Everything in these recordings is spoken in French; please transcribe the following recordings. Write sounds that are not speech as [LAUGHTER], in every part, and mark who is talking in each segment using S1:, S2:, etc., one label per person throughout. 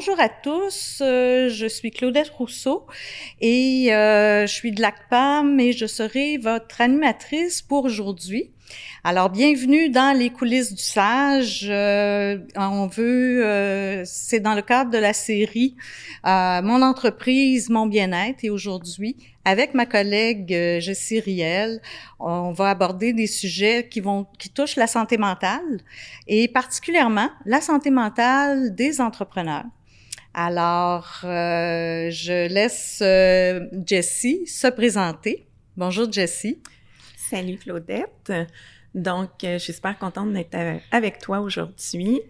S1: bonjour à tous, euh, je suis Claudette Rousseau et euh, je suis de l'ACPAM et je serai votre animatrice pour aujourd'hui. Alors, bienvenue dans les coulisses du sage. Euh, on veut, euh, c'est dans le cadre de la série euh, Mon entreprise, mon bien-être. Et aujourd'hui, avec ma collègue Jessie Riel, on va aborder des sujets qui vont, qui touchent la santé mentale et particulièrement la santé mentale des entrepreneurs. Alors, je laisse Jessie se présenter. Bonjour Jessie.
S2: Salut Claudette. Donc, euh, je suis super contente d'être euh, avec toi aujourd'hui.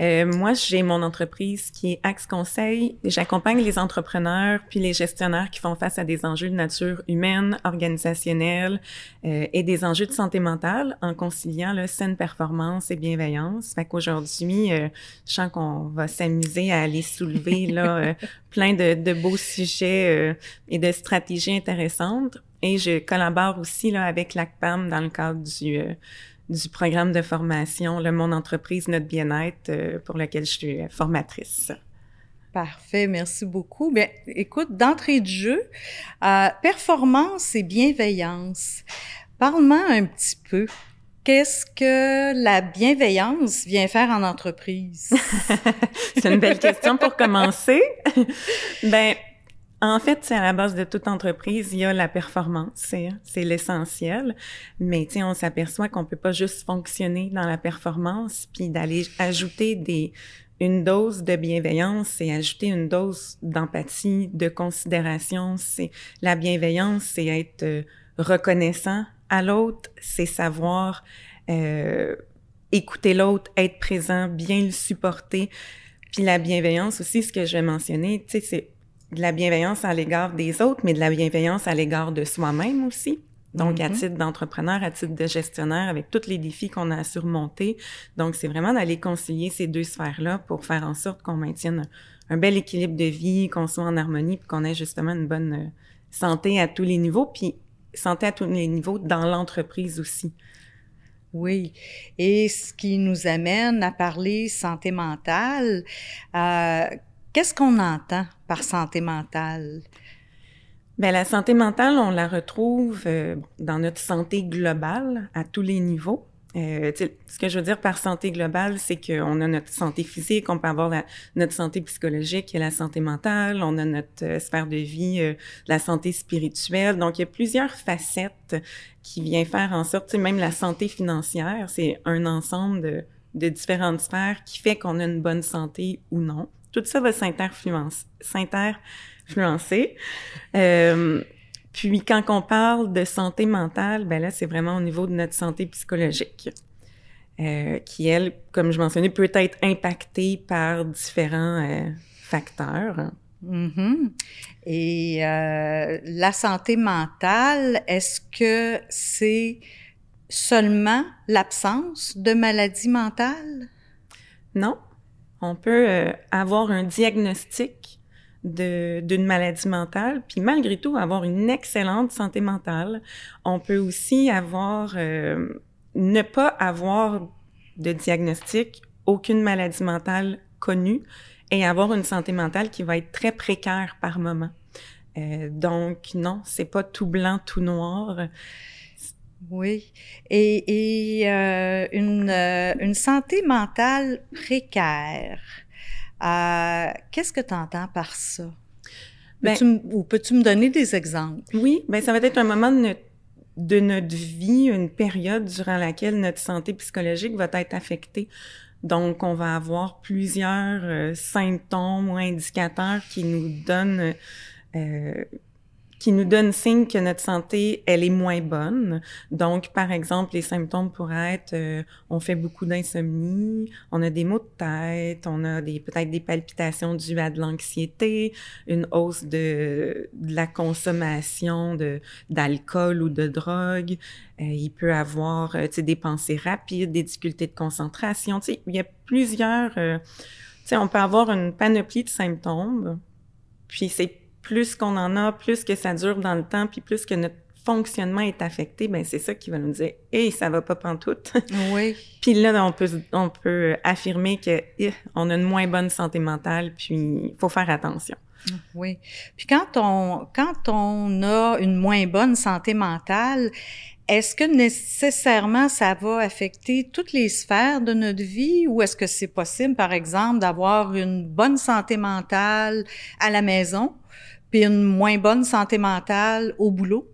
S2: Euh, moi, j'ai mon entreprise qui est Axe Conseil. J'accompagne les entrepreneurs puis les gestionnaires qui font face à des enjeux de nature humaine, organisationnelle et des enjeux de santé mentale en conciliant là, saine performance et bienveillance. Fait qu'aujourd'hui, je sens qu'on va s'amuser à aller soulever là [LAUGHS] plein de, de, beaux sujets et de stratégies intéressantes. Et je collabore aussi là, avec l'ACPAM dans le cadre du, euh, du programme de formation, le Mon entreprise, notre bien-être, euh, pour lequel je suis formatrice.
S1: Parfait, merci beaucoup. Bien, écoute, d'entrée de jeu, euh, performance et bienveillance. Parle-moi un petit peu. Qu'est-ce que la bienveillance vient faire en entreprise? [LAUGHS]
S2: C'est une belle question pour commencer. [LAUGHS] ben, en fait, c'est à la base de toute entreprise, il y a la performance, c'est, l'essentiel. Mais tu on s'aperçoit qu'on peut pas juste fonctionner dans la performance, puis d'aller ajouter des une dose de bienveillance, et ajouter une dose d'empathie, de considération. C'est la bienveillance, c'est être euh, reconnaissant à l'autre, c'est savoir euh, écouter l'autre, être présent, bien le supporter. Puis la bienveillance aussi, ce que je vais mentionner, tu sais, c'est de la bienveillance à l'égard des autres, mais de la bienveillance à l'égard de soi-même aussi. Donc, à mhm. titre d'entrepreneur, à titre de gestionnaire, avec tous les défis qu'on a à surmonter. Donc, c'est vraiment d'aller concilier ces deux sphères-là pour faire en sorte qu'on maintienne un, bel équilibre de vie, qu'on soit en harmonie, puis qu'on ait justement une bonne euh, santé à tous les niveaux, puis santé à tous les niveaux dans l'entreprise aussi.
S1: Oui, et ce qui nous amène à parler santé mentale, euh, Qu'est-ce qu'on entend par santé mentale?
S2: Bien, la santé mentale, on la retrouve euh, dans notre santé globale à tous les niveaux. Euh, ce que je veux dire par santé globale, c'est qu'on a notre santé physique, on peut avoir notre santé psychologique et la santé mentale, on a notre euh, sphère de vie, la santé spirituelle. Donc, il y a plusieurs facettes qui viennent faire en sorte, même la santé financière, c'est un ensemble de différentes sphères qui fait qu'on a une bonne santé ou non. Tout ça va s'interfluencer. Euh, puis quand on parle de santé mentale, ben là, c'est vraiment au niveau de notre santé psychologique. Euh, qui, elle, comme je mentionnais, peut être impactée par différents euh, facteurs.
S1: Mm-hmm. Et euh, la santé mentale, est-ce que c'est seulement l'absence de maladie mentale?
S2: Non, on peut euh, avoir un diagnostic d'une maladie mentale, puis malgré tout avoir une excellente santé mentale. On peut aussi avoir euh, ne pas avoir de diagnostic, aucune maladie mentale connue, et avoir une santé mentale qui va être très précaire par moment. Euh, donc non, c'est pas tout blanc, tout noir.
S1: Oui. Et, et euh, une, euh, une, santé mentale précaire. Euh, Qu'est-ce que tu entends par ça? Ben, ou peux-tu me donner des exemples?
S2: Oui, ben ça va être un moment de notre, de notre vie, une période durant laquelle notre santé psychologique va être affectée. Donc, on va avoir plusieurs symptômes ou indicateurs qui nous donnent euh, qui nous donne signe que notre santé, elle est moins bonne. Donc, par exemple, les symptômes pourraient être, euh, on fait beaucoup d'insomnie, on a des maux de tête, on a des peut-être des palpitations dues à de l'anxiété, une hausse de, de la consommation de d'alcool ou de drogue. Euh, il peut avoir, euh, tu sais, des pensées rapides, des difficultés de concentration. Tu sais, il y a plusieurs, tu sais, on peut avoir une panoplie de symptômes. Puis c'est plus qu'on en a, plus que ça dure dans le temps, puis plus que notre fonctionnement est affecté, ben c'est ça qui va nous dire « Hey, ça va pas pantoute! [LAUGHS] »
S1: Oui.
S2: puis là, on peut, on peut affirmer que eh, on a une moins bonne santé mentale, puis il faut faire attention.
S1: Oui. Puis quand on, quand on a une moins bonne santé mentale, est-ce que nécessairement ça va affecter toutes les sphères de notre vie ou est-ce que c'est possible, par exemple, d'avoir une bonne santé mentale à la maison? Puis une moins bonne santé mentale au boulot?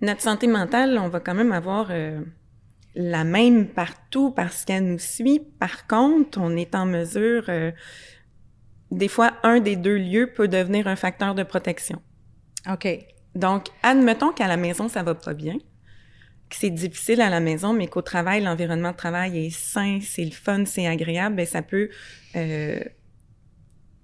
S2: Notre santé mentale, on va quand même avoir euh, la même partout parce qu'elle nous suit. Par contre, on est en mesure, euh, des fois, un des deux lieux peut devenir un facteur de protection.
S1: OK.
S2: Donc, admettons qu'à la maison, ça va pas bien, que c'est difficile à la maison, mais qu'au travail, l'environnement de travail est sain, c'est le fun, c'est agréable, ben ça peut euh,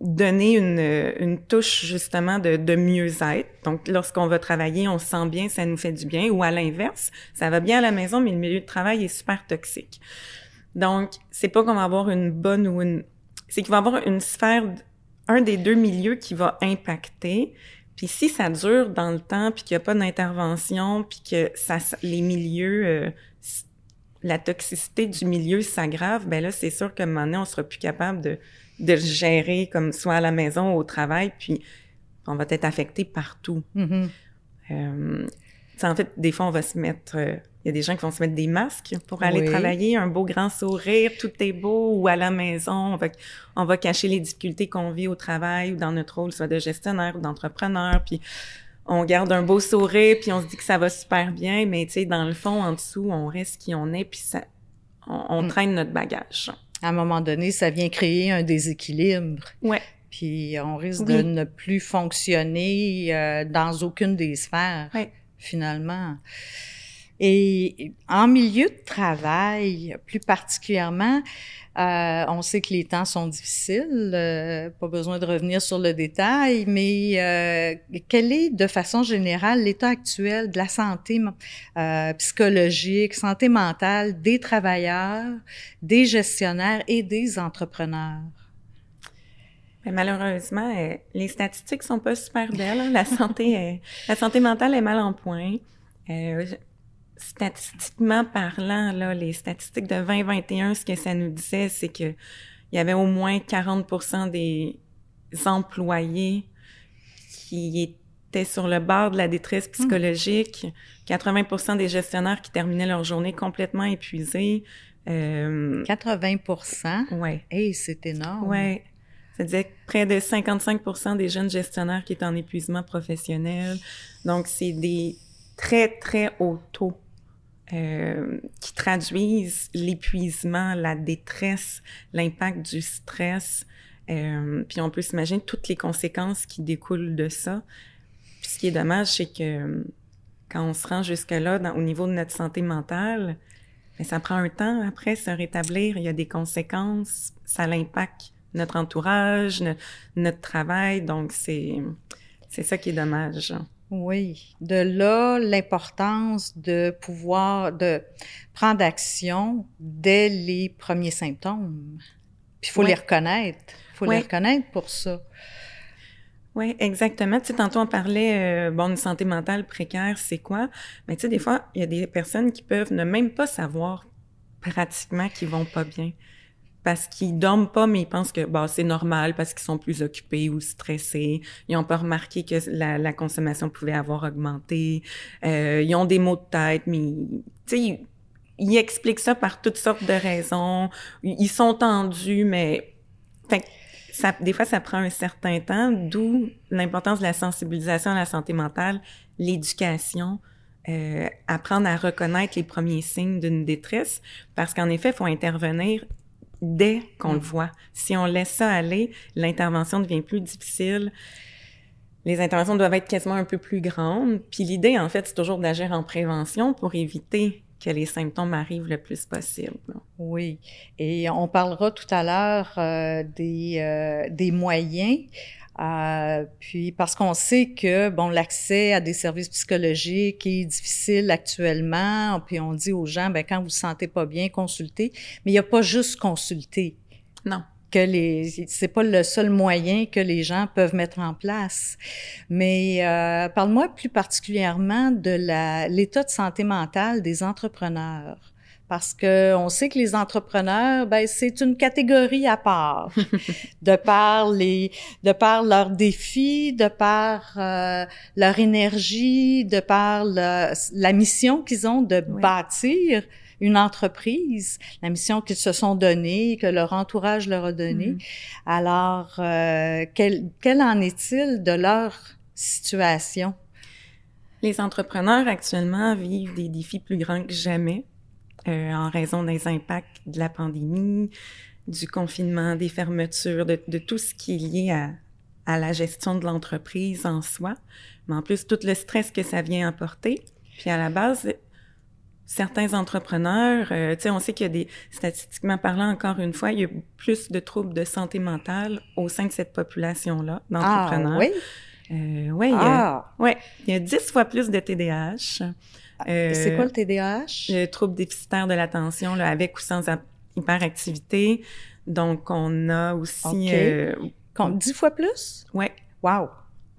S2: donner une, une touche justement de, de mieux-être. Donc, lorsqu'on va travailler, on se sent bien, ça nous fait du bien. Ou à l'inverse, ça va bien à la maison, mais le milieu de travail est super toxique. Donc, c'est pas qu'on va avoir une bonne ou une... C'est qu'il va y avoir une sphère, un des deux milieux qui va impacter, puis si ça dure dans le temps, puis qu'il n'y a pas d'intervention, puis que ça, les milieux, euh, la toxicité du milieu s'aggrave, ben là, c'est sûr qu'à un moment donné, on sera plus capable de, de le gérer comme soit à la maison ou au travail, puis on va être affecté partout. Euh, en fait, des fois, on va se mettre... Euh, il y a des gens qui vont se mettre des masques pour aller travailler, un beau grand sourire, tout est beau, ou à la maison, on va, on va cacher les difficultés qu'on vit au travail ou dans notre rôle, soit de gestionnaire ou d'entrepreneur, puis on garde un beau sourire, puis on se dit que ça va super bien, mais tu sais, dans le fond, en dessous, on reste qui on est, puis ça, on, mm. traîne notre bagage.
S1: À un moment donné, ça vient créer un déséquilibre.
S2: Ouais.
S1: Puis on risque de ne plus fonctionner euh, dans aucune des sphères, finalement. Et en milieu de travail, plus particulièrement, euh, on sait que les temps sont difficiles, euh, pas besoin de revenir sur le détail, mais euh, quel est de façon générale l'état actuel de la santé psychologique, santé mentale des travailleurs, des gestionnaires et des entrepreneurs?
S2: Malheureusement, les statistiques sont pas super belles. Hein. La santé, la santé mentale est mal en point. Statistiquement parlant, là, les statistiques de 2021, ce que ça nous disait, c'est que il y avait au moins 40% des employés qui étaient sur le bord de la détresse psychologique, 80% des gestionnaires qui terminaient leur journée complètement épuisés.
S1: Euh, 80%
S2: Ouais.
S1: Hey, c'est énorme.
S2: Ça disait près de 55 des jeunes gestionnaires qui étaient en épuisement professionnel. Donc, c'est des très, très hauts taux euh, qui traduisent l'épuisement, la détresse, l'impact du stress. Euh, puis on peut s'imaginer toutes les conséquences qui découlent de ça. Puis ce qui est dommage, c'est que quand on se rend jusque-là au niveau de notre santé mentale, ben, ça prend un temps après se rétablir. Il y a des conséquences, ça l'impact notre entourage, notre travail. Donc c'est c'est ça qui est dommage.
S1: Oui, de là l'importance de pouvoir de prendre action dès les premiers symptômes. Puis il faut les reconnaître, il faut les reconnaître pour ça.
S2: Oui, exactement. Tu sais, tantôt on parlait, euh, bon, une santé mentale précaire, c'est quoi? Mais tu sais, des fois, il y a des personnes qui peuvent ne même pas savoir pratiquement qu'ils vont pas bien parce qu'ils dorment pas, mais ils pensent que bah, c'est normal parce qu'ils sont plus occupés ou stressés. Ils ont pas remarqué que la, consommation pouvait avoir augmenté. Euh, ils ont des maux de tête, mais tu sais, ils, expliquent ça par toutes sortes de raisons. Ils sont tendus, mais des fois, ça prend un certain temps, d'où l'importance de la sensibilisation à la santé mentale, l'éducation, euh, apprendre à reconnaître les premiers signes d'une détresse, parce qu'en effet, il faut intervenir dès qu'on le mm. voit. Si on laisse ça aller, l'intervention devient plus difficile. Les interventions doivent être quasiment un peu plus grandes. Puis l'idée, en fait, c'est toujours d'agir en prévention pour éviter que les symptômes arrivent le plus possible.
S1: Oui, et on parlera tout à l'heure euh, des, euh, des moyens euh, puis parce qu'on sait que bon l'accès à des services psychologiques est difficile actuellement, puis on dit aux gens ben quand vous vous sentez pas bien, consultez. Mais il n'y a pas juste consulter.
S2: Non.
S1: que les c'est pas le seul moyen que les gens peuvent mettre en place. Mais euh, parle-moi plus particulièrement de la l'état de santé mentale des entrepreneurs parce que on sait que les entrepreneurs, ben c'est une catégorie à part, [LAUGHS] de par les, de par leurs défis, de par euh, leur énergie, de par la mission qu'ils ont de bâtir une entreprise, la mission qu'ils se sont donnée, que leur entourage leur a donnée. Mm-hmm. Alors, euh, quel, quel en est-il de leur situation?
S2: Les entrepreneurs actuellement vivent des défis plus grands que jamais euh, en raison des impacts de la pandémie, du confinement, des fermetures, de, de tout ce qui est lié à, à la gestion de l'entreprise en soi, mais en plus tout le stress que ça vient apporter. Puis à la base, certains entrepreneurs, euh, tu sais, on sait qu'il y a des, statistiquement parlant, encore une fois, il y a plus de troubles de santé mentale au sein de cette population-là d'entrepreneurs.
S1: Ah, oui?
S2: Euh, ouais, ah. il y a, ouais, il y a 10 fois plus de TDAH.
S1: Euh, c'est quoi le TDAH?
S2: Le trouble déficitaire de l'attention, là, avec ou sans hyperactivité. Donc, on a aussi... Euh,
S1: 10 fois plus?
S2: Ouais.
S1: Wow.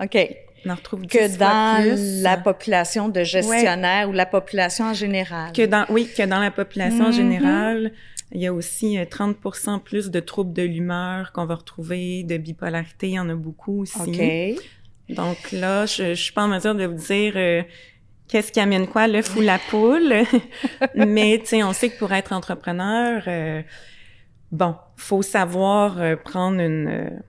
S1: OK
S2: on en retrouve
S1: que dans la population de gestionnaires ou la population en général.
S2: Que dans, oui, que dans la population en mm-hmm. générale, il y a aussi 30 euh, plus de troubles de l'humeur qu'on va retrouver, de bipolarité, il y en a beaucoup aussi.
S1: OK.
S2: Donc là, je, je suis pas en mesure de vous dire euh, qu'est-ce qui amène quoi, l'œuf ou la poule. [LAUGHS] Mais, tu sais, on sait que pour être entrepreneur, euh, bon, faut savoir prendre une,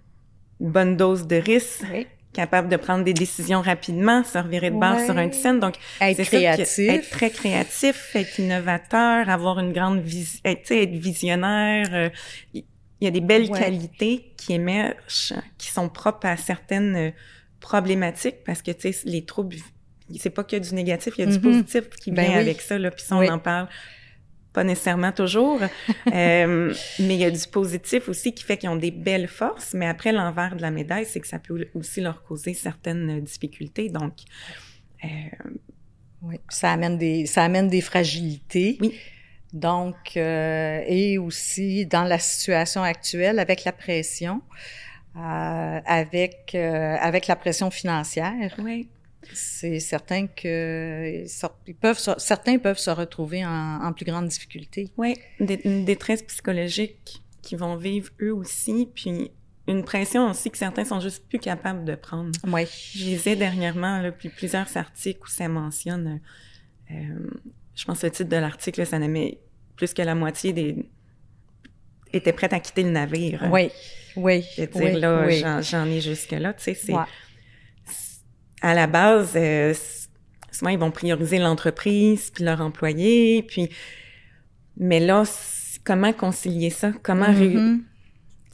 S2: une, bonne dose de risque.
S1: Oui
S2: capable de prendre des décisions rapidement, se revirer de base sur un scène. Donc,
S1: être créatif.
S2: être très créatif, être innovateur, avoir une grande vision, être, être visionnaire. Euh, il y a des belles qualités qui émergent, qui sont propres à certaines euh, problématiques parce que, tu sais, les troubles, c'est pas que du négatif, il y a du mm-hmm. positif qui ben vient avec ça, là, puis ça, on en parle pas nécessairement toujours, [LAUGHS] euh, mais il y a du positif aussi qui fait qu'ils ont des belles forces, mais après l'envers de la médaille, c'est que ça peut aussi leur causer certaines difficultés. Donc,
S1: euh, oui, ça amène des ça amène des fragilités.
S2: Oui.
S1: Donc, euh, et aussi dans la situation actuelle avec la pression, euh, avec euh, avec la pression financière.
S2: Oui
S1: c'est certain que ils peuvent, certains peuvent se retrouver en, plus grande difficulté.
S2: Oui, une détresse psychologique qu'ils vont vivre eux aussi, puis une pression aussi que certains sont juste plus capables de prendre.
S1: Oui.
S2: Je lisais dernièrement là, plusieurs articles où ça mentionne, euh, je pense que le titre de l'article, ça nommait plus que la moitié des étaient prêts à quitter le navire.
S1: Oui, oui.
S2: Je dire, là, j'en ai jusque-là, tu sais, c'est à la base, euh, souvent ils vont prioriser l'entreprise puis leur employé, puis mais là, comment concilier ça? Comment mm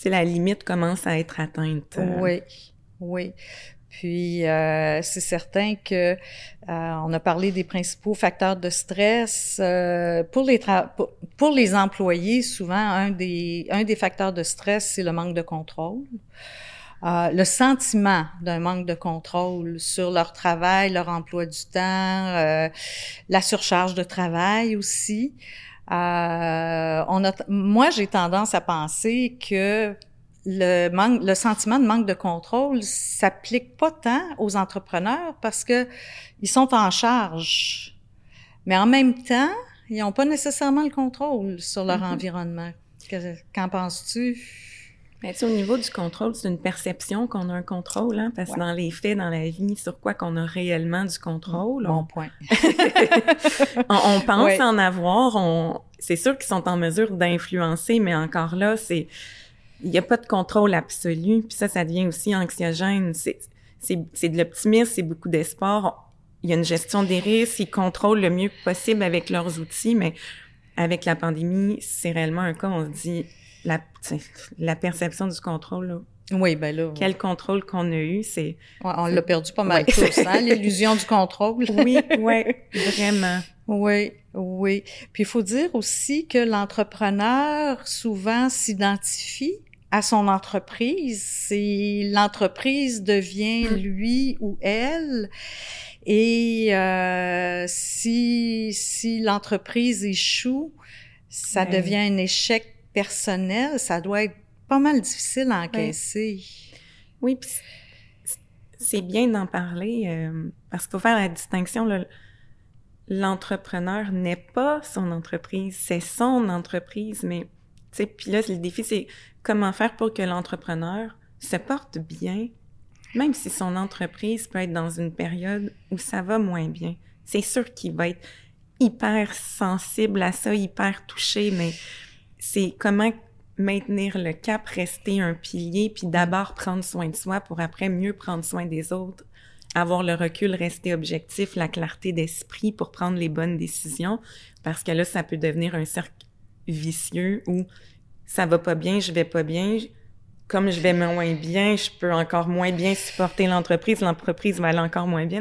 S2: la limite commence à être atteinte.
S1: Euh? Oui, oui. Puis euh, c'est certain que euh, on a parlé des principaux facteurs de stress euh, pour les pour, pour, les employés. Souvent, un des un des facteurs de stress, c'est le manque de contrôle. Euh, le sentiment d'un manque de contrôle sur leur travail, leur emploi du temps, euh, la surcharge de travail aussi. Euh, on a, moi, j'ai tendance à penser que le manque, le sentiment de manque de contrôle s'applique pas tant aux entrepreneurs parce que ils sont en charge, mais en même temps, ils n'ont pas nécessairement le contrôle sur leur mm-hmm. environnement. Qu'en penses-tu?
S2: Mais tu au niveau du contrôle, c'est une perception qu'on a un contrôle, hein, parce que dans les faits, dans la vie, sur quoi qu'on a réellement du contrôle.
S1: Bon point. [LAUGHS]
S2: on, pense en avoir, on, c'est sûr qu'ils sont en mesure d'influencer, mais encore là, c'est, il n'y a pas de contrôle absolu, puis ça, ça devient aussi anxiogène. C'est, c'est, c'est de l'optimisme, c'est beaucoup d'espoir. Il y a une gestion des risques, ils contrôlent le mieux possible avec leurs outils, mais avec la pandémie, c'est réellement un cas, on se dit, la, la perception du contrôle. Là.
S1: Oui, ben là.
S2: Quel contrôle qu'on a eu, c'est.
S1: on l'a perdu pas mal tous, hein, l'illusion du contrôle. [LAUGHS]
S2: oui, oui, vraiment.
S1: Oui, oui. Puis il faut dire aussi que l'entrepreneur souvent s'identifie à son entreprise. C'est l'entreprise devient lui ou elle. Et euh, si si l'entreprise échoue, ça devient un échec personnel, ça doit être pas mal difficile à encaisser.
S2: Oui, c'est bien d'en parler euh, parce qu'il faut faire la distinction. L'entrepreneur n'est pas son entreprise, c'est son entreprise, mais puis là, le défi, c'est comment faire pour que l'entrepreneur se porte bien, même si son entreprise peut être dans une période où ça va moins bien. C'est sûr qu'il va être hyper sensible à ça, hyper touché, mais c'est comment maintenir le cap, rester un pilier, puis d'abord prendre soin de soi pour après mieux prendre soin des autres, avoir le recul, rester objectif, la clarté d'esprit pour prendre les bonnes décisions, parce que là, ça peut devenir un cercle vicieux où ça va pas bien, je vais pas bien, comme je vais moins bien, je peux encore moins bien supporter l'entreprise, l'entreprise va aller encore moins bien.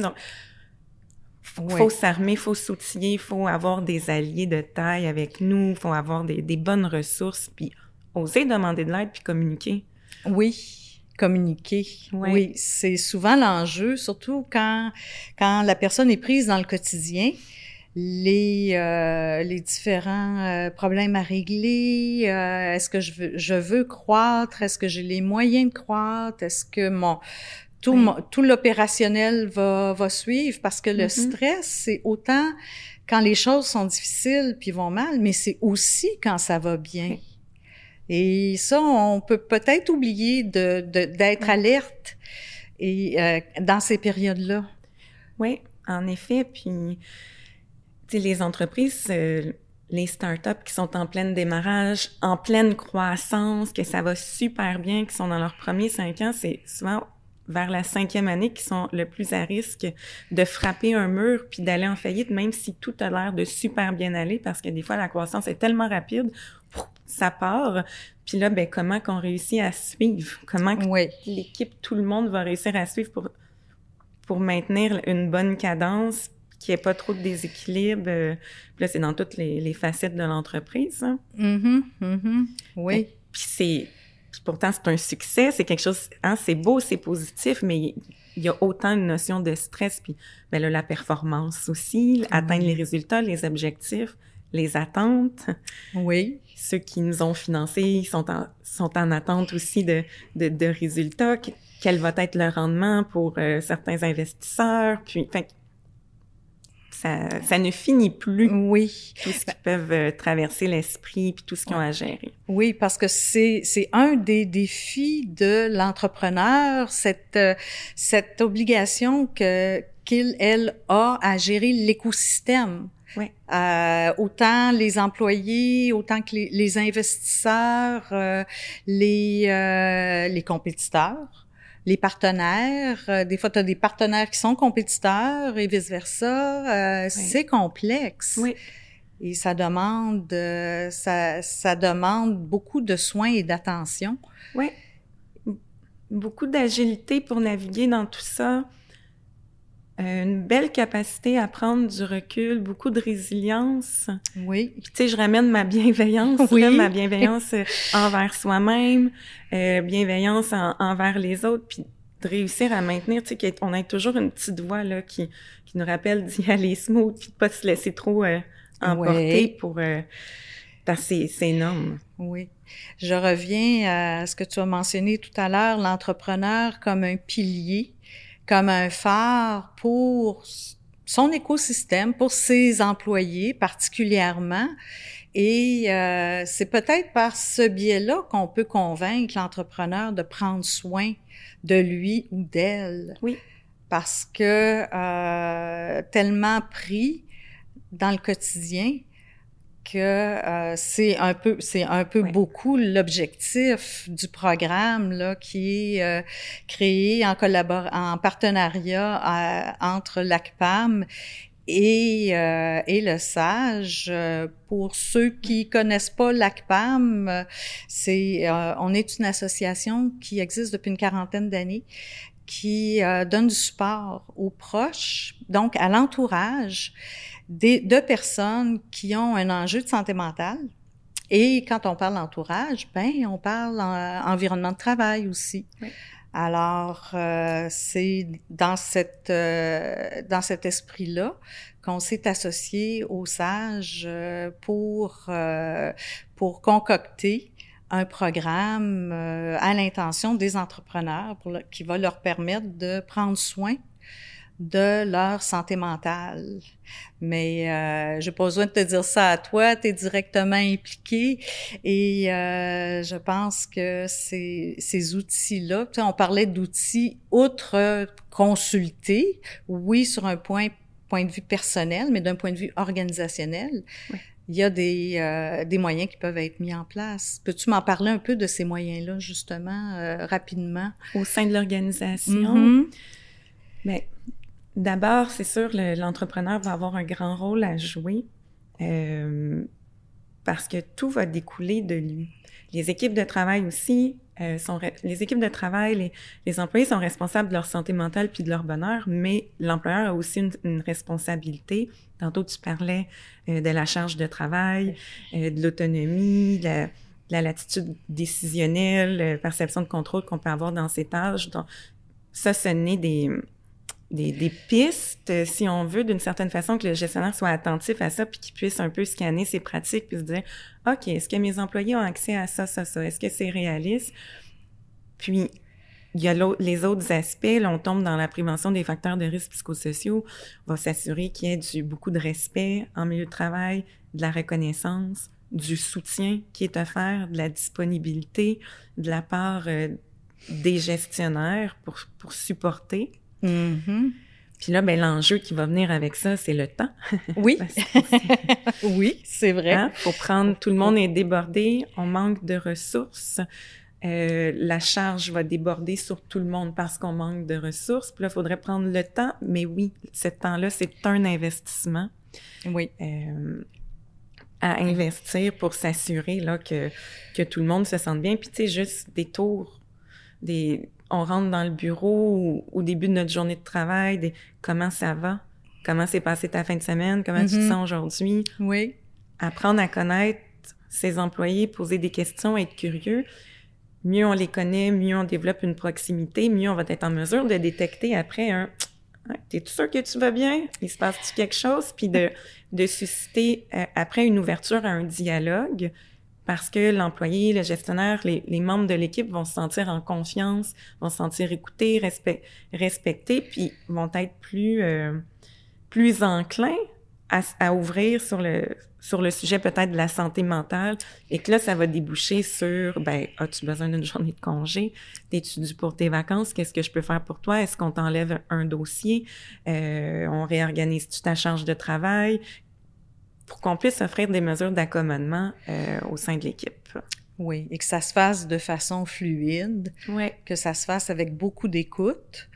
S2: Faut, faut s'armer, faut s'outiller, faut avoir des alliés de taille avec nous, faut avoir des, des bonnes ressources, puis oser demander de l'aide puis communiquer.
S1: Oui, communiquer. Oui, c'est souvent l'enjeu, surtout quand quand la personne est prise dans le quotidien. Les, euh, les différents euh, problèmes à régler, euh, est-ce que je veux, je veux croître, est-ce que j'ai les moyens de croître, est-ce que mon tout, tout l'opérationnel va, va suivre parce que le mm-hmm. stress, c'est autant quand les choses sont difficiles puis vont mal, mais c'est aussi quand ça va bien. Et ça, on peut peut-être oublier de, d'être alerte et euh, dans ces périodes-là.
S2: Oui, en effet. Puis, tu sais, les entreprises, euh, les startups qui sont en plein démarrage, en pleine croissance, que ça va super bien, qui sont dans leurs premiers cinq ans, c'est souvent vers la cinquième année qui sont le plus à risque de frapper un mur puis d'aller en faillite, même si tout a l'air de super bien aller, parce que des fois, la croissance est tellement rapide, ça part. Puis là, ben, comment qu'on réussit à suivre? Comment l'équipe, tout le monde va réussir à suivre pour, pour maintenir une bonne cadence, qu'il n'y ait pas trop de déséquilibre. Euh, là, c'est dans toutes les, facettes de l'entreprise. Hein.
S1: Mm-hmm, mm-hmm. oui.
S2: Puis c'est... pourtant, c'est un succès, c'est quelque chose... Hein, c'est beau, c'est positif, mais il y a autant une notion de stress, puis ben là, la performance aussi, atteindre les résultats, les objectifs, les attentes.
S1: Oui
S2: ceux qui nous ont financés sont en, sont en attente aussi de, de, de résultats. Quel va être le rendement pour euh, certains investisseurs? Puis, ça, ça ne finit plus.
S1: Oui.
S2: Tout ce qui peuvent euh, traverser l'esprit puis tout ce qu'ils ont à gérer.
S1: Oui, parce que c'est c'est un des défis de l'entrepreneur, cette euh, cette obligation que qu'il elle a à gérer l'écosystème
S2: oui.
S1: Euh, autant les employés, autant que les, les investisseurs, euh, les, euh, les compétiteurs, les partenaires. Euh, des fois, tu as des partenaires qui sont compétiteurs et vice-versa. C'est complexe.
S2: Oui.
S1: Et ça demande, ça, ça demande beaucoup de soins et d'attention.
S2: Oui. Beaucoup d'agilité pour naviguer dans tout ça. Euh, une belle capacité à prendre du recul, beaucoup de résilience.
S1: Oui.
S2: Puis, tu sais, je ramène ma bienveillance, oui. ma bienveillance euh, [LAUGHS] envers soi-même, euh, bienveillance envers les autres, puis de réussir à maintenir, tu sais, qu'on a toujours une petite voix là qui, qui nous rappelle d'y [LAUGHS] aller smooth, puis de pas se laisser trop emporter pour... parce que c'est énorme.
S1: Oui. Je reviens à ce que tu as mentionné tout à l'heure, l'entrepreneur comme un pilier comme un phare pour son écosystème, pour ses employés particulièrement. Et euh, c'est peut-être par ce biais-là qu'on peut convaincre l'entrepreneur de prendre soin de lui ou d'elle.
S2: Oui.
S1: Parce que euh, tellement pris dans le quotidien, que euh, c'est un peu c'est un peu beaucoup l'objectif du programme là qui est euh, créé en collabor en partenariat euh, entre l'ACPAM et, et le SAGE. Pour ceux qui connaissent pas l'ACPAM, c'est on est une association qui existe depuis une quarantaine d'années qui donne du support aux proches, donc à l'entourage des, de personnes qui ont un enjeu de santé mentale. Et quand on parle d'entourage, ben on parle en, environnement de travail aussi. Alors euh, c'est dans cette euh, dans cet esprit-là qu'on s'est associé au SAGE euh, pour pour concocter un programme euh, à l'intention des entrepreneurs pour qui va leur permettre de prendre soin de leur santé mentale. Mais euh, j'ai pas besoin de te dire ça à toi, tu es directement impliqué et euh, je pense que ces, ces outils-là, on parlait d'outils outre consulter, oui, sur un point point de vue personnel, mais d'un point de vue organisationnel, il y a des, euh, des moyens qui peuvent être mis en place. Peux-tu m'en parler un peu de ces moyens-là, justement, euh, rapidement?
S2: Au sein de l'organisation? Mm-hmm. D'abord, c'est sûr, l'entrepreneur va avoir un grand rôle à jouer euh, parce que tout va découler de lui. Les équipes de travail aussi, euh, sont les équipes de travail, les, les, employés sont responsables de leur santé mentale puis de leur bonheur, mais l'employeur a aussi une, une, responsabilité. Tantôt, tu parlais euh, de la charge de travail, euh, de l'autonomie, la, la, latitude décisionnelle, la perception de contrôle qu'on peut avoir dans ces tâches. Donc, ça, ce n'est des, des, pistes, si on veut, d'une certaine façon, que le gestionnaire soit attentif à ça, puis qu'il puisse un peu scanner ses pratiques, puis se dire, OK, est-ce que mes employés ont accès à ça, ça, ça? Est-ce que c'est réaliste? Puis, il y a les autres aspects, là, on tombe dans la prévention des facteurs de risque psychosociaux. On va s'assurer qu'il y ait du, beaucoup de respect en milieu de travail, de la reconnaissance, du soutien qui est offert, de la disponibilité de la part euh, des gestionnaires pour, pour supporter
S1: Mm-hmm.
S2: Puis là, ben, l'enjeu qui va venir avec ça, c'est le temps.
S1: Oui. [LAUGHS] [LAUGHS] oui, c'est vrai. Hein?
S2: Faut prendre, tout le monde est débordé, on manque de ressources. Euh, la charge va déborder sur tout le monde parce qu'on manque de ressources. Puis là, il faudrait prendre le temps. Mais oui, ce temps-là, c'est un investissement.
S1: Oui.
S2: Euh, à investir pour s'assurer là que, que tout le monde se sente bien. Puis tu sais, juste des tours, des, on rentre dans le bureau au, début de notre journée de travail, des, comment ça va, comment s'est passé ta fin de semaine, comment tu te mm-hmm. sens aujourd'hui?
S1: Oui.
S2: Apprendre à connaître ses employés, poser des questions, être curieux. Mieux on les connaît, mieux on développe une proximité, mieux on va être en mesure de détecter après un T'es-tu sûr que tu vas bien? Il se passe-tu quelque chose? Puis de, de susciter euh, après une ouverture à un dialogue parce que l'employé, le gestionnaire, les, membres de l'équipe vont se sentir en confiance, vont se sentir écoutés, respect, respectés, puis vont être plus euh, plus enclins à, à, ouvrir sur le sur le sujet peut-être de la santé mentale et que là ça va déboucher sur ben as-tu besoin d'une journée de congé? T'es-tu dû pour tes vacances? Qu'est-ce que je peux faire pour toi? Est-ce qu'on t'enlève un dossier? Euh, on réorganise tu ta charge de travail? Pour qu'on puisse offrir des mesures d'accommodement euh, au sein de l'équipe.
S1: Oui, et que ça se fasse de façon fluide,
S2: oui.
S1: que ça se fasse avec beaucoup d'écoute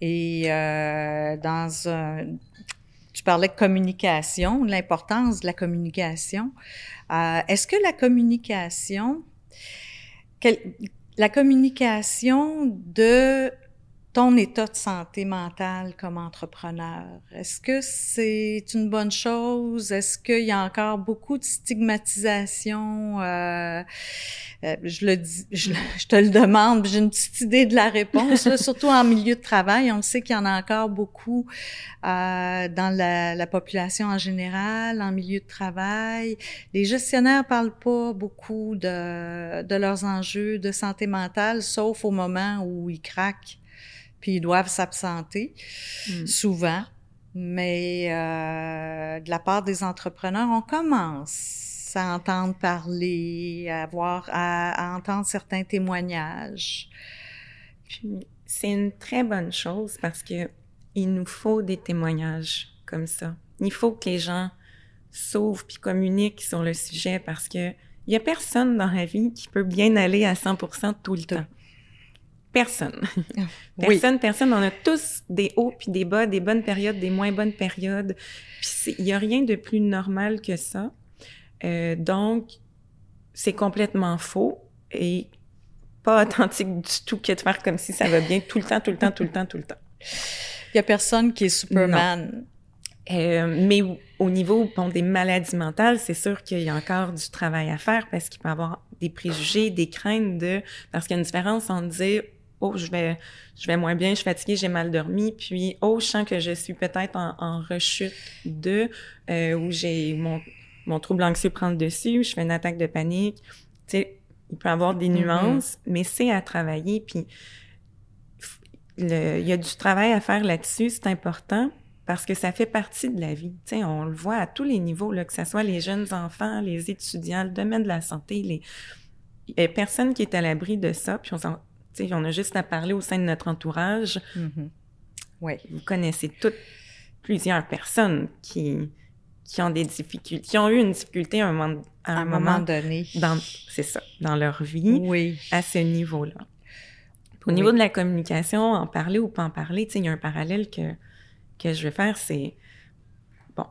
S1: et euh, dans un... Tu parlais de communication, l'importance de la communication. Euh, Est-ce que la communication, quelle, la communication de ton état de santé mentale comme entrepreneur? Est-ce que c'est une bonne chose? Est-ce qu'il y a encore beaucoup de stigmatisation? Euh, euh, je le dis, je, te le demande, j'ai une petite idée de la réponse, surtout en milieu de travail. On sait qu'il y en a encore beaucoup euh, dans la, la, population en général, en milieu de travail. Les gestionnaires parlent pas beaucoup de, de leurs enjeux de santé mentale, sauf au moment où ils craquent puis ils doivent s'absenter hmm. souvent. Mais euh, de la part des entrepreneurs, on commence à entendre parler, à voir, à, entendre certains témoignages.
S2: Puis c'est une très bonne chose parce que il nous faut des témoignages comme ça. Il faut que les gens s'ouvrent puis communiquent sur le sujet parce que il y a personne dans la vie qui peut bien aller à 100% tout le temps. Personne. [LAUGHS] personne, personne. On a tous des hauts puis des bas, des bonnes périodes, des moins bonnes périodes. Puis il y a rien de plus normal que ça. Euh, donc, c'est complètement faux et pas authentique du tout que de faire comme si ça va bien tout le temps, tout le temps, tout le temps, tout le temps.
S1: Il [LAUGHS] y a personne qui est Superman.
S2: Euh, mais au niveau bon, des maladies mentales, c'est sûr qu'il y a encore du travail à faire parce qu'il peut y avoir des préjugés, des craintes de... Parce qu'il y a une différence entre dire oh, je vais, je vais moins bien, je suis fatiguée, j'ai mal dormi, puis oh, je sens que je suis peut-être en, en, rechute de, euh, où j'ai mon, mon trouble anxieux prend le dessus, je fais une attaque de panique. Tu sais, il peut avoir des nuances, mais c'est à travailler. Puis il y a du travail à faire là-dessus, c'est important parce que ça fait partie de la vie. Tu sais, on le voit à tous les niveaux, là, que ce soit les jeunes enfants, les étudiants, le domaine de la santé, les... Il y a personne qui est à l'abri de ça, puis on, on a juste à parler au sein de notre entourage.
S1: Mm-hmm.
S2: Vous connaissez toutes plusieurs personnes qui, qui ont des difficultés, qui ont eu une difficulté à un moment,
S1: à un, moment, donné.
S2: C'est ça, dans leur vie,
S1: oui.
S2: à ce niveau-là. Au niveau de la communication, en parler ou pas en parler, il y a un parallèle que, que je vais faire, c'est... Bon,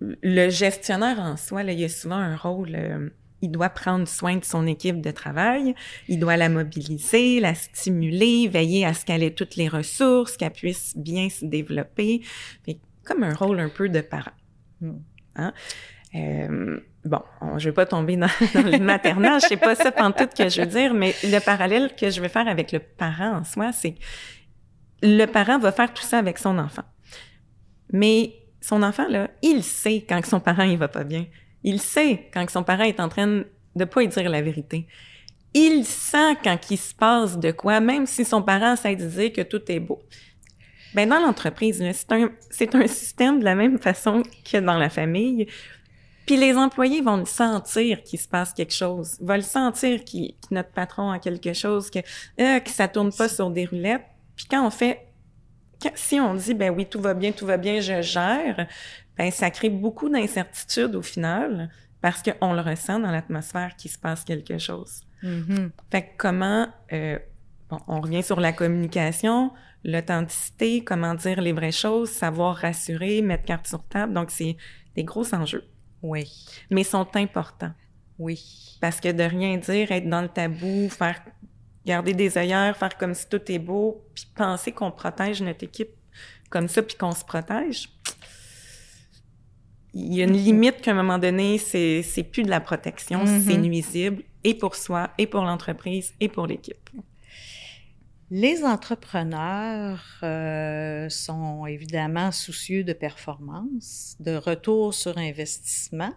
S2: le gestionnaire en soi, là, il a souvent un rôle... Euh, il doit prendre soin de son équipe de travail, il doit la mobiliser, la stimuler, veiller à ce qu'elle ait toutes les ressources, qu'elle puisse bien se développer. Comme un rôle un peu de parent. Hein? Euh, bon, je vais pas tomber [LAUGHS] dans, le maternage, c'est pas ça tout que je veux dire, mais le parallèle que je vais faire avec le parent en soi, c'est le parent va faire tout ça avec son enfant. Mais son enfant, là, il sait quand son parent, il va pas bien. Il sait quand son parent est en train de pas lui dire la vérité. Il sent quand il se passe de quoi, même si son parent de dire que tout est beau. Ben dans l'entreprise, c'est un, un système de la même façon que dans la famille. Puis les employés vont le sentir qu'il se passe quelque chose, vont le sentir que notre patron a quelque chose, que, euh, que ça tourne pas sur des roulettes. Puis quand on fait, si on dit ben oui tout va bien, tout va bien, je gère, ben ça crée beaucoup d'incertitude au final parce qu'on le ressent dans l'atmosphère qu'il se passe quelque chose.
S1: Mm-hmm.
S2: Fait que comment, euh, bon, on revient sur la communication, l'authenticité, comment dire les vraies choses, savoir rassurer, mettre carte sur table. Donc c'est des gros enjeux.
S1: Oui.
S2: Mais sont importants.
S1: Oui.
S2: Parce que de rien dire, être dans le tabou, faire garder des œillères, faire comme si tout est beau, puis penser qu'on protège notre équipe comme ça, puis qu'on se protège. Il y a une limite qu'à un moment donné, c'est, c'est plus de la protection, c'est mm-hmm. nuisible, et pour soi, et pour l'entreprise, et pour l'équipe.
S1: Les entrepreneurs euh, sont évidemment soucieux de performance, de retour sur investissement.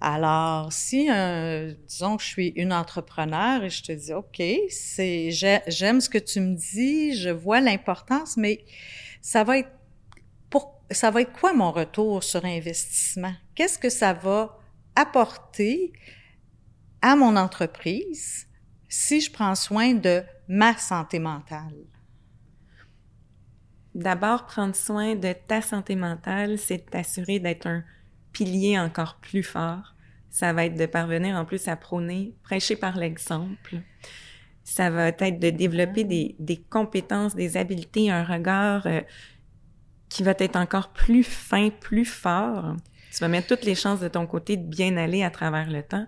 S1: Alors, si, euh, disons que je suis une entrepreneur et je te dis, OK, c'est, j'aime ce que tu me dis, je vois l'importance, mais ça va être ça va être quoi mon retour sur investissement? Qu'est-ce que ça va apporter à mon entreprise si je prends soin de ma santé mentale?
S2: D'abord, prendre soin de ta santé mentale, c'est t'assurer d'être un pilier encore plus fort. Ça va être de parvenir en plus à prôner, prêcher par l'exemple. Ça va être de développer des, des compétences, des habiletés, un regard euh, qui va être encore plus fin, plus fort. Tu vas mettre toutes les chances de ton côté de bien aller à travers le temps.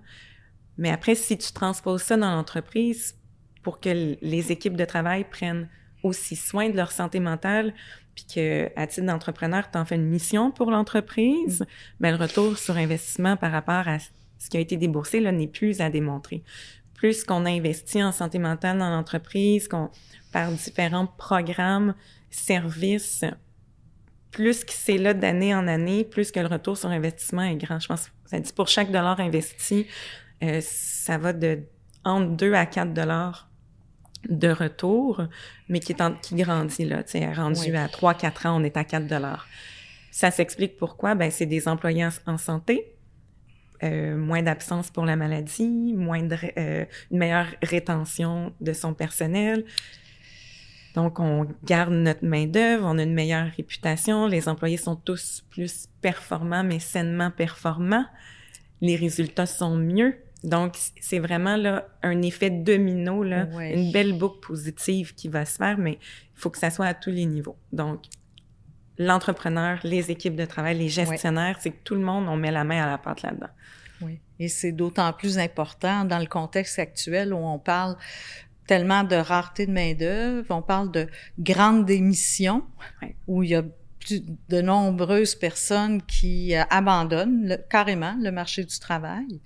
S2: Mais après, si tu transposes ça dans l'entreprise, pour que les équipes de travail prennent aussi soin de leur santé mentale, puis que à titre d'entrepreneur, tu en fais une mission pour l'entreprise, mm. ben, le retour sur investissement par rapport à ce qui a été déboursé là n'est plus à démontrer. Plus qu'on a investi en santé mentale dans l'entreprise, qu'on par différents programmes, services, plus que c'est là d'année en année, plus que le retour sur investissement est grand. Je pense, ça dit pour chaque dollar investi, euh, ça va de entre 2 à 4 dollars de retour, mais qui, est qui grandit, là, tu rendu à 3-4 ans, on est à 4 dollars. Ça s'explique pourquoi, ben c'est des employés en, santé, euh, moins d'absence pour la maladie, moins de, euh, une meilleure rétention de son personnel. Donc, on garde notre main-d'œuvre, on a une meilleure réputation, les employés sont tous plus performants, mais sainement performants. Les résultats sont mieux. Donc, c'est vraiment là un effet domino, là, une belle boucle positive qui va se faire, mais il faut que ça soit à tous les niveaux. Donc, l'entrepreneur, les équipes de travail, les gestionnaires, c'est que tout le monde, on met la main à la pâte là-dedans.
S1: Oui. Et c'est d'autant plus important dans le contexte actuel où on parle tellement de rareté de main-d'œuvre, on parle de grandes démissions, où il y a de nombreuses personnes qui euh, abandonnent carrément le marché du travail.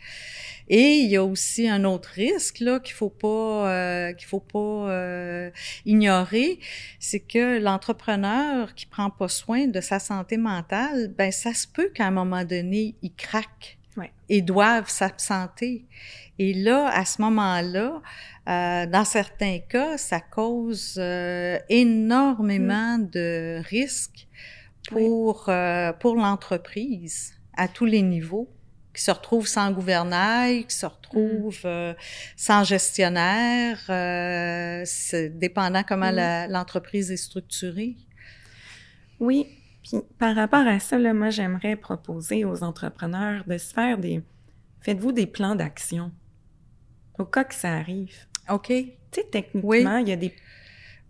S1: Et il y a aussi un autre risque là qu'il faut pas euh, qu'il faut pas euh, ignorer, c'est que l'entrepreneur qui prend pas soin de sa santé mentale, ben ça se peut qu'à un moment donné il craque. Et doivent s'absenter. Et là, à ce moment-là, euh, dans certains cas, ça cause euh, énormément mm. de risques pour, euh, pour l'entreprise à tous les niveaux qui se retrouvent sans gouvernail, qui se retrouvent mm. sans gestionnaire, c'est dépendant comment mm. l'entreprise est structurée.
S2: Oui, puis par rapport à ça, là, moi, j'aimerais proposer aux entrepreneurs de se faire des... Faites-vous des plans d'action au cas que ça arrive.
S1: OK.
S2: Tu sais, techniquement, il y a des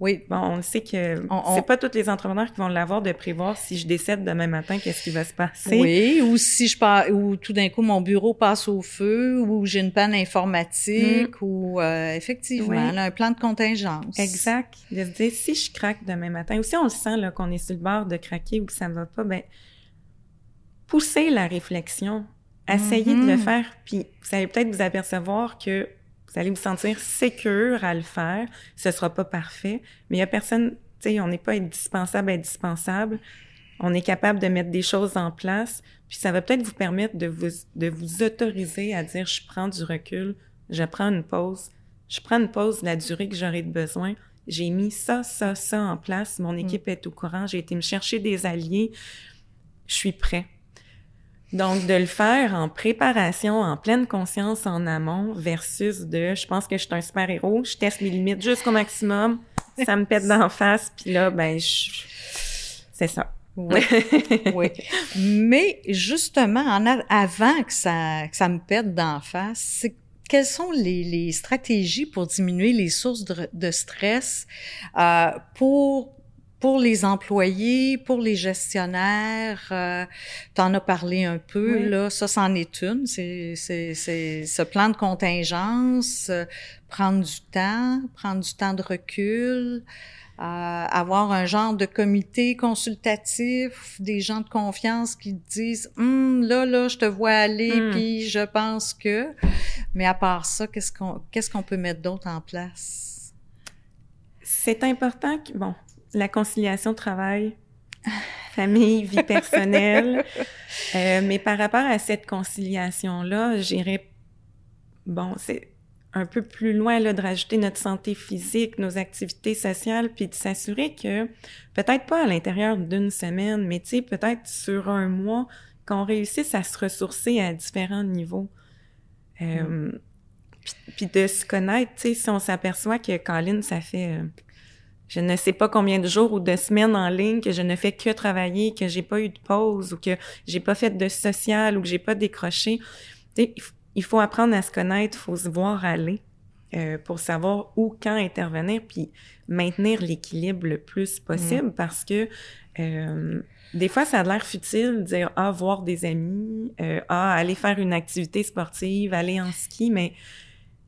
S1: oui.
S2: Bon, on sait que c'est pas tous les entrepreneurs qui vont l'avoir de prévoir si je décède demain matin, qu'est-ce qui va se passer?
S1: Oui, ou si je pars, ou tout d'un coup mon bureau passe au feu, ou j'ai une panne informatique, mm. ou euh, effectivement, un plan de contingence.
S2: Exact. De se dire si je craque demain matin, ou si on le sent là qu'on est sur le bord de craquer ou que ça ne va pas, ben pousser la réflexion, essayer de le mm-hmm. faire, puis vous allez peut-être vous apercevoir que vous allez vous sentir sécure à le faire. Ce sera pas parfait, mais il y a personne, tu sais, on n'est pas indispensable, indispensable. On est capable de mettre des choses en place, puis ça va peut-être vous permettre de vous, de vous autoriser à dire je prends du recul, je prends une pause, je prends une pause de la durée que j'aurai de besoin. J'ai mis ça, ça, ça en place. Mon mm. équipe est au courant. J'ai été me chercher des alliés. Je suis prêt. Donc, de le faire en préparation, en pleine conscience en amont, versus de je pense que je suis un super héros, je teste mes limites jusqu'au maximum, ça me pète d'en face, puis là, ben, c'est ça.
S1: Oui, [LAUGHS] oui. Mais justement, en avant que ça, que ça me pète d'en face, quelles sont les, les, stratégies pour diminuer les sources de, de stress euh, pour pour les employés, pour les gestionnaires, euh, tu en as parlé un peu, là, ça, c'en est une. C'est, c'est, c'est ce plan de contingence, euh, prendre du temps, prendre du temps de recul, euh, avoir un genre de comité consultatif, des gens de confiance qui disent hum, là, là, je te vois aller, hum. puis je pense que. Mais à part ça, qu'est-ce qu'on, qu'est-ce qu'on peut mettre d'autre en place?
S2: C'est important que, bon, la conciliation travail, [LAUGHS] famille, vie personnelle. [LAUGHS] Euh, mais par rapport à cette conciliation-là, j'irais, bon, c'est un peu plus loin là, de rajouter notre santé physique, nos activités sociales, puis de s'assurer que, peut-être pas à l'intérieur d'une semaine, mais tu sais, peut-être sur un mois, qu'on réussisse à se ressourcer à différents niveaux. Euh, mm. puis, de se connaître, tu sais, si on s'aperçoit que Colin, ça fait... Euh, je ne sais pas combien de jours ou de semaines en ligne que je ne fais que travailler, que j'ai pas eu de pause ou que j'ai pas fait de social ou que j'ai pas décroché. il faut apprendre à se connaître, il faut se voir aller euh, pour savoir où, quand intervenir, puis maintenir l'équilibre le plus possible mm. parce que euh, des fois, ça a l'air futile de dire ah voir des amis, euh, ah aller faire une activité sportive, aller en ski, mais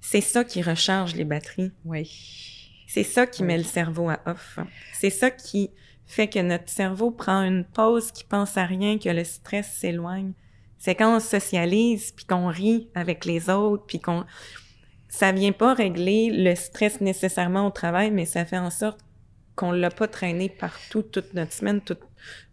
S2: c'est ça qui recharge les batteries.
S1: Oui.
S2: C'est ça qui met le cerveau à off. C'est ça qui fait que notre cerveau prend une pause, qui pense à rien, que le stress s'éloigne. C'est quand on socialise, puis qu'on rit avec les autres, puis qu'on... Ça vient pas régler le stress nécessairement au travail, mais ça fait en sorte qu'on l'a pas traîné partout toute notre semaine, tout,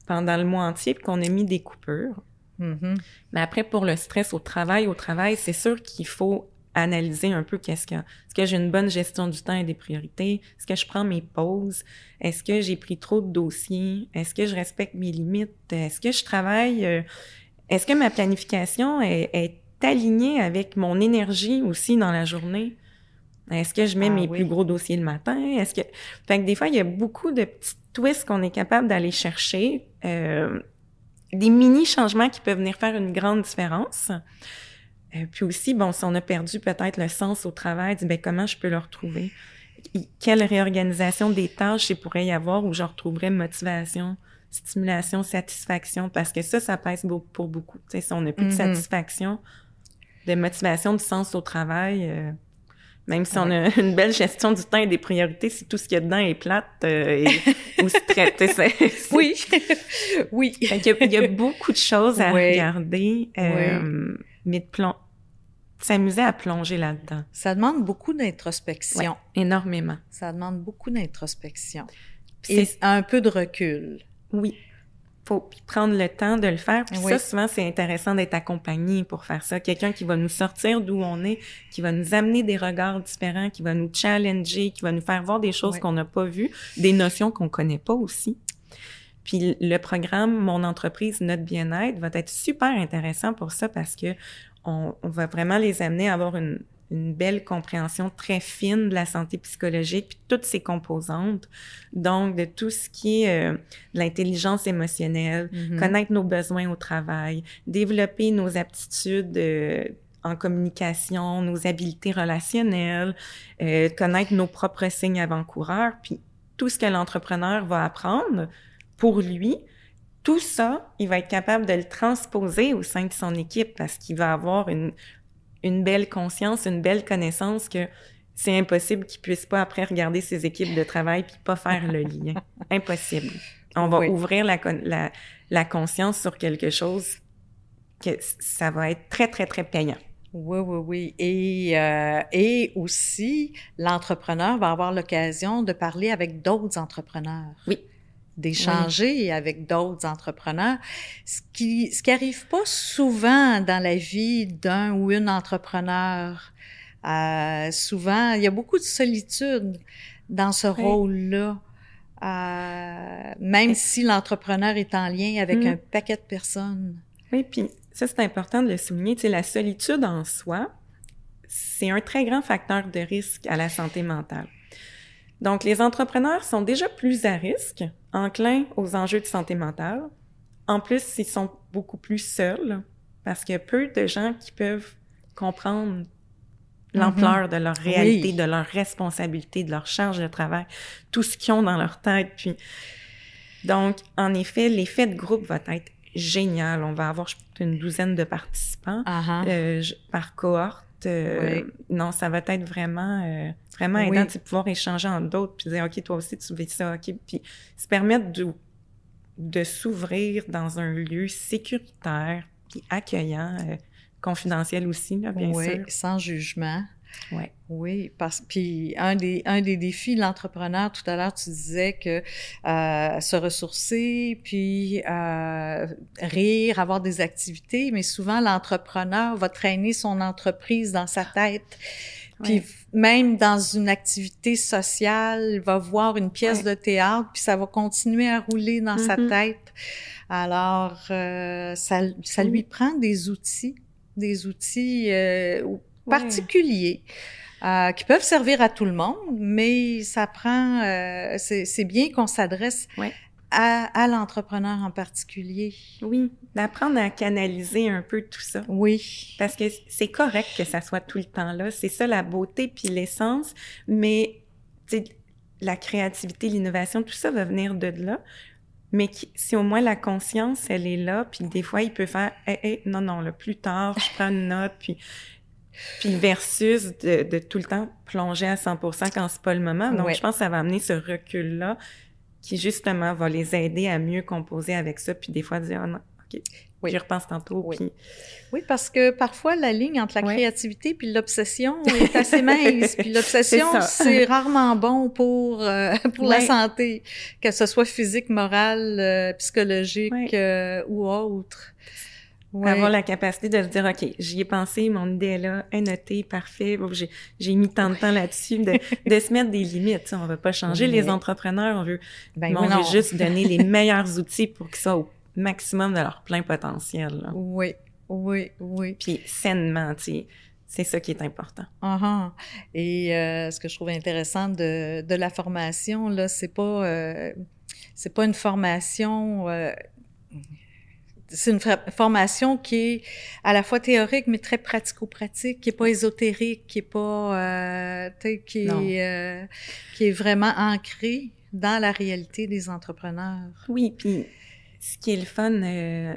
S2: pendant le mois entier, puis qu'on a mis des coupures. Mm-hmm. Mais après, pour le stress au travail, au travail, c'est sûr qu'il faut analyser un peu qu'est-ce que est-ce que j'ai une bonne gestion du temps et des priorités? Est-ce que je prends mes pauses? Est-ce que j'ai pris trop de dossiers? Est-ce que je respecte mes limites? Est-ce que je travaille euh, est-ce que ma planification est, alignée avec mon énergie aussi dans la journée? Est-ce que je mets ah mes plus gros dossiers le matin? Est-ce que fait que des fois il y a beaucoup de petits twists qu'on est capable d'aller chercher euh, des mini changements qui peuvent venir faire une grande différence euh, puis aussi, bon, si on a perdu peut-être le sens au travail, ben, comment je peux le retrouver? Quelle réorganisation des tâches il pourrait y avoir où je retrouverais motivation, stimulation, satisfaction? Parce que ça, ça pèse pour beaucoup. Si on n'a plus de mm-hmm. satisfaction, de motivation, de sens au travail, euh, même si on a une belle gestion du temps et des priorités, si tout ce qu'il y a dedans est plate euh, et, [LAUGHS] ou
S1: Oui, [LAUGHS] oui.
S2: il, y a, beaucoup de choses à regarder. Euh, mais de s'amuser à plonger là-dedans.
S1: Ça demande beaucoup d'introspection.
S2: énormément.
S1: Ça demande beaucoup d'introspection. Et un peu de recul.
S2: Oui. faut prendre le temps de le faire. Puis ça, souvent, c'est intéressant d'être accompagné pour faire ça. Quelqu'un qui va nous sortir d'où on est, qui va nous amener des regards différents, qui va nous challenger, qui va nous faire voir des choses qu'on n'a pas vues, des notions qu'on connaît pas aussi. Puis le programme Mon entreprise, notre bien-être va être super intéressant pour ça parce que on, on va vraiment les amener à avoir une, une belle compréhension très fine de la santé psychologique, puis toutes ses composantes. Donc, de tout ce qui est euh, l'intelligence émotionnelle, mm-hmm. connaître nos besoins au travail, développer nos aptitudes euh, en communication, nos habiletés relationnelles, euh, connaître nos propres signes avant-coureurs, puis tout ce que l'entrepreneur va apprendre pour lui, tout ça, il va être capable de le transposer au sein de son équipe parce qu'il va avoir une, une belle conscience, une belle connaissance que c'est impossible qu'ils puissent pas après regarder ses équipes de travail puis pas faire le lien. [LAUGHS] Impossible. On va ouvrir la, la, la, conscience sur quelque chose que ça va être très, très, très payant.
S1: Oui, oui, oui. Et, euh, et aussi, l'entrepreneur va avoir l'occasion de parler avec d'autres entrepreneurs.
S2: Oui
S1: d'échanger avec d'autres entrepreneurs, ce qui ce qui arrive pas souvent dans la vie d'un ou une entrepreneur. Euh, souvent, il y a beaucoup de solitude dans ce rôle-là. Euh, même si l'entrepreneur est en lien avec mm. un paquet de personnes.
S2: Oui, puis ça, c'est important de le souligner. Tu sais, la solitude en soi, c'est un très grand facteur de risque à la santé mentale. Donc, les entrepreneurs sont déjà plus à risque, enclins aux enjeux de santé mentale. En plus, ils sont beaucoup plus seuls parce qu'il y a peu de gens qui peuvent comprendre l'ampleur de leur réalité, de leur responsabilité, de leur charge de travail, tout ce qu'ils ont dans leur tête. Puis, donc, en effet, l'effet de groupe va être génial. On va avoir, une douzaine de participants euh, par cohorte. Euh, non, ça va être vraiment, euh, vraiment aidant de pouvoir échanger entre d'autres, puis dire, OK, toi aussi, tu vis ça, OK, puis se permettre de, de s'ouvrir dans un lieu sécuritaire, puis accueillant, euh, confidentiel aussi, là, bien sûr.
S1: sans jugement.
S2: Ouais.
S1: Oui, parce puis un des un des défis de l'entrepreneur tout à l'heure tu disais que euh, se ressourcer puis euh, rire, avoir des activités, mais souvent l'entrepreneur va traîner son entreprise dans sa tête. Puis même dans une activité sociale, il va voir une pièce de théâtre, puis ça va continuer à rouler dans sa mm-hmm. tête. Alors, euh, ça, ça lui prend des outils, des outils euh, particuliers. Euh, qui peuvent servir à tout le monde, mais ça prend, euh, c'est bien qu'on s'adresse à, à l'entrepreneur en particulier.
S2: Oui, d'apprendre à canaliser un peu tout ça.
S1: Oui.
S2: Parce que c'est correct que ça soit tout le temps là, c'est ça la beauté puis l'essence, mais la créativité, l'innovation, tout ça va venir de là. Mais si au moins la conscience, elle est là, puis des fois, il peut faire hey, hey, non, non, là, plus tard, je prends une note, puis puis versus de, de, tout le temps plonger à 100% quand c'est pas le moment. Donc, je pense que ça va amener ce recul-là qui, justement, va les aider à mieux composer avec ça. Puis des fois, dire, oh non, OK, oui. je repense tantôt.
S1: Oui. Puis... oui, parce que parfois, la ligne entre la créativité puis l'obsession est assez mince. [LAUGHS] puis l'obsession, c'est rarement bon pour, euh, [LAUGHS] pour la santé, que ce soit physique, morale, euh, psychologique euh, ou autre.
S2: Avoir la capacité de se dire, OK, j'y ai pensé, mon idée est là, est notée, parfait. J'ai mis tant de temps là-dessus, de, de, se mettre des limites. On va pas changer les entrepreneurs, on veut, ben on veut juste [LAUGHS] donner les meilleurs outils pour qu'ils soient au maximum de leur plein potentiel.
S1: Oui, oui, oui.
S2: Puis sainement, tu sais. C'est ça qui est important.
S1: Uh Et euh, ce que je trouve intéressant de, de la formation, là, c'est pas, euh, c'est pas une formation euh, c'est une formation qui est à la fois théorique mais très pratico-pratique, qui est pas ésotérique, qui est pas, euh, qui est, euh, qui est vraiment ancrée dans la réalité des entrepreneurs.
S2: Oui, puis ce qui est le fun, euh,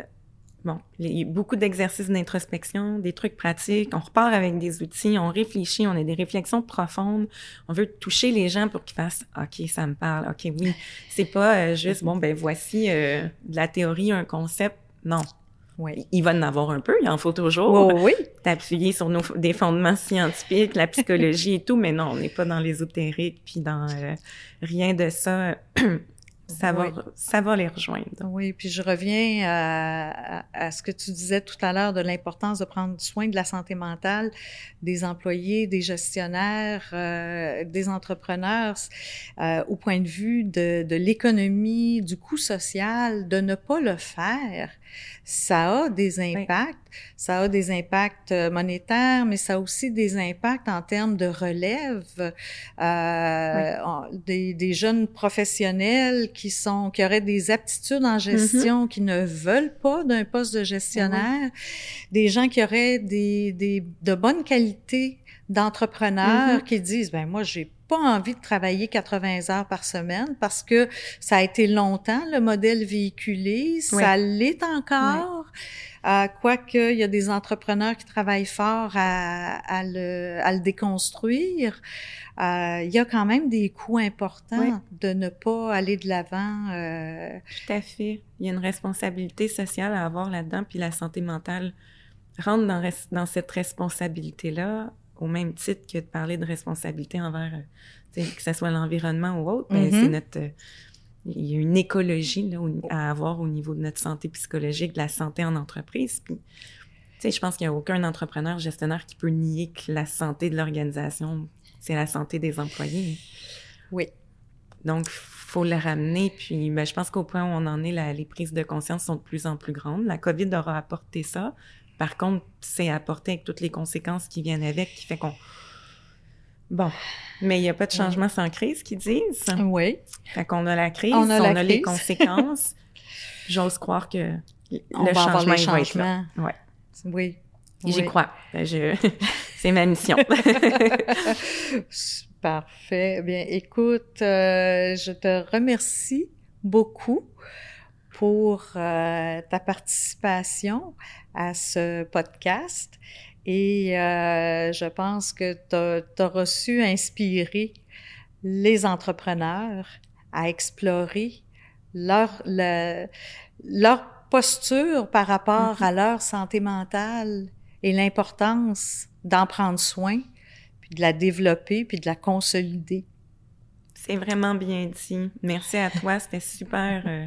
S2: bon, il y a beaucoup d'exercices d'introspection, des trucs pratiques. On repart avec des outils, on réfléchit, on a des réflexions profondes. On veut toucher les gens pour qu'ils fassent OK, ça me parle. OK, oui. C'est pas juste bon, ben voici de la théorie, un concept non.
S1: Oui.
S2: Il va en avoir un peu, il en faut toujours.
S1: oui.
S2: T'appuyer sur nos, des fondements scientifiques, la psychologie et tout, mais non, on n'est pas dans l'ésotérique, puis dans euh, rien de ça. [CLEARS THROAT] ça va, ça va les rejoindre.
S1: Oui, puis je reviens à, à, ce que tu disais tout à l'heure de l'importance de prendre soin de la santé mentale des employés, des gestionnaires, euh, des entrepreneurs, euh, au point de vue de, de l'économie, du coût social, de ne pas le faire ça a des impacts. Ça a des impacts euh, monétaires, mais ça a aussi des impacts en termes de relève. Euh, des, des, jeunes professionnels qui sont qui auraient des aptitudes en gestion, mm-hmm. qui ne veulent pas d'un poste de gestionnaire. Des gens qui auraient des, des de bonnes qualités d'entrepreneurs mm-hmm. qui disent ben moi j'ai pas envie de travailler 80 heures par semaine parce que ça a été longtemps le modèle véhiculé, ça l'est encore. Euh, Quoique, il y a des entrepreneurs qui travaillent fort à, à, le, à le, déconstruire, euh, il y a quand même des coûts importants de ne pas aller de l'avant. Euh...
S2: Tout à fait. Il y a une responsabilité sociale à avoir là-dedans, puis la santé mentale rentre dans, dans cette responsabilité-là au même titre que de parler de responsabilité envers, euh, que ce soit l'environnement ou autre, ben, c'est mm-hmm. notre... Il y a une écologie là, à avoir au niveau de notre santé psychologique, de la santé en entreprise. Puis, je pense qu'il n'y a aucun entrepreneur, gestionnaire qui peut nier que la santé de l'organisation, c'est la santé des employés.
S1: Oui.
S2: Donc, faut le ramener. Puis, ben, je pense qu'au point où on en est, les prises de conscience sont de plus en plus grandes. La COVID aura apporté ça. Par contre, c'est apporté avec toutes les conséquences qui viennent avec, qui fait qu'on... Bon, mais il n'y a pas de changement sans crise, qu'ils disent.
S1: Oui.
S2: Fait qu'on a la crise, on a, les conséquences. [LAUGHS] J'ose croire que le changement, il va être là. Ouais.
S1: Oui.
S2: J'y crois. Ben, je... [LAUGHS] c'est ma mission. [LAUGHS]
S1: Parfait. Bien, écoute, euh, je te remercie beaucoup pour euh, ta participation à ce podcast. Et euh, je pense que tu as, reçu inspirer les entrepreneurs à explorer leur, leur posture par rapport mm-hmm. à leur santé mentale et l'importance d'en prendre soin, puis de la développer, puis de la consolider.
S2: C'est vraiment bien dit. Merci à toi, c'était super euh,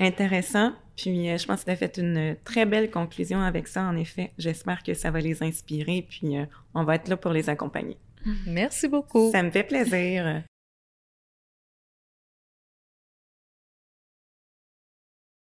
S2: intéressant. Puis euh, je pense que tu as fait une très belle conclusion avec ça, en effet. J'espère que ça va les inspirer, puis euh, on va être là pour les accompagner.
S1: Merci beaucoup.
S2: Ça me fait plaisir.